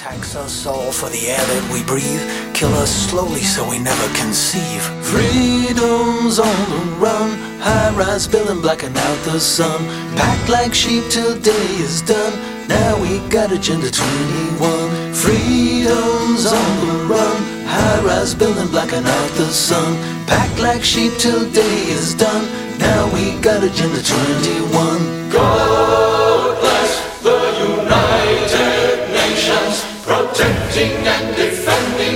Tax us all for the air that we breathe. Kill us slowly so we never conceive. Freedom's on the run. High rise building blacking out the sun. Packed like sheep till day is done. Now we got Agenda 21. Freedom's on the run. High rise building blacking out the sun. Packed like sheep till day is done. Now we got Agenda 21. Go! And defending.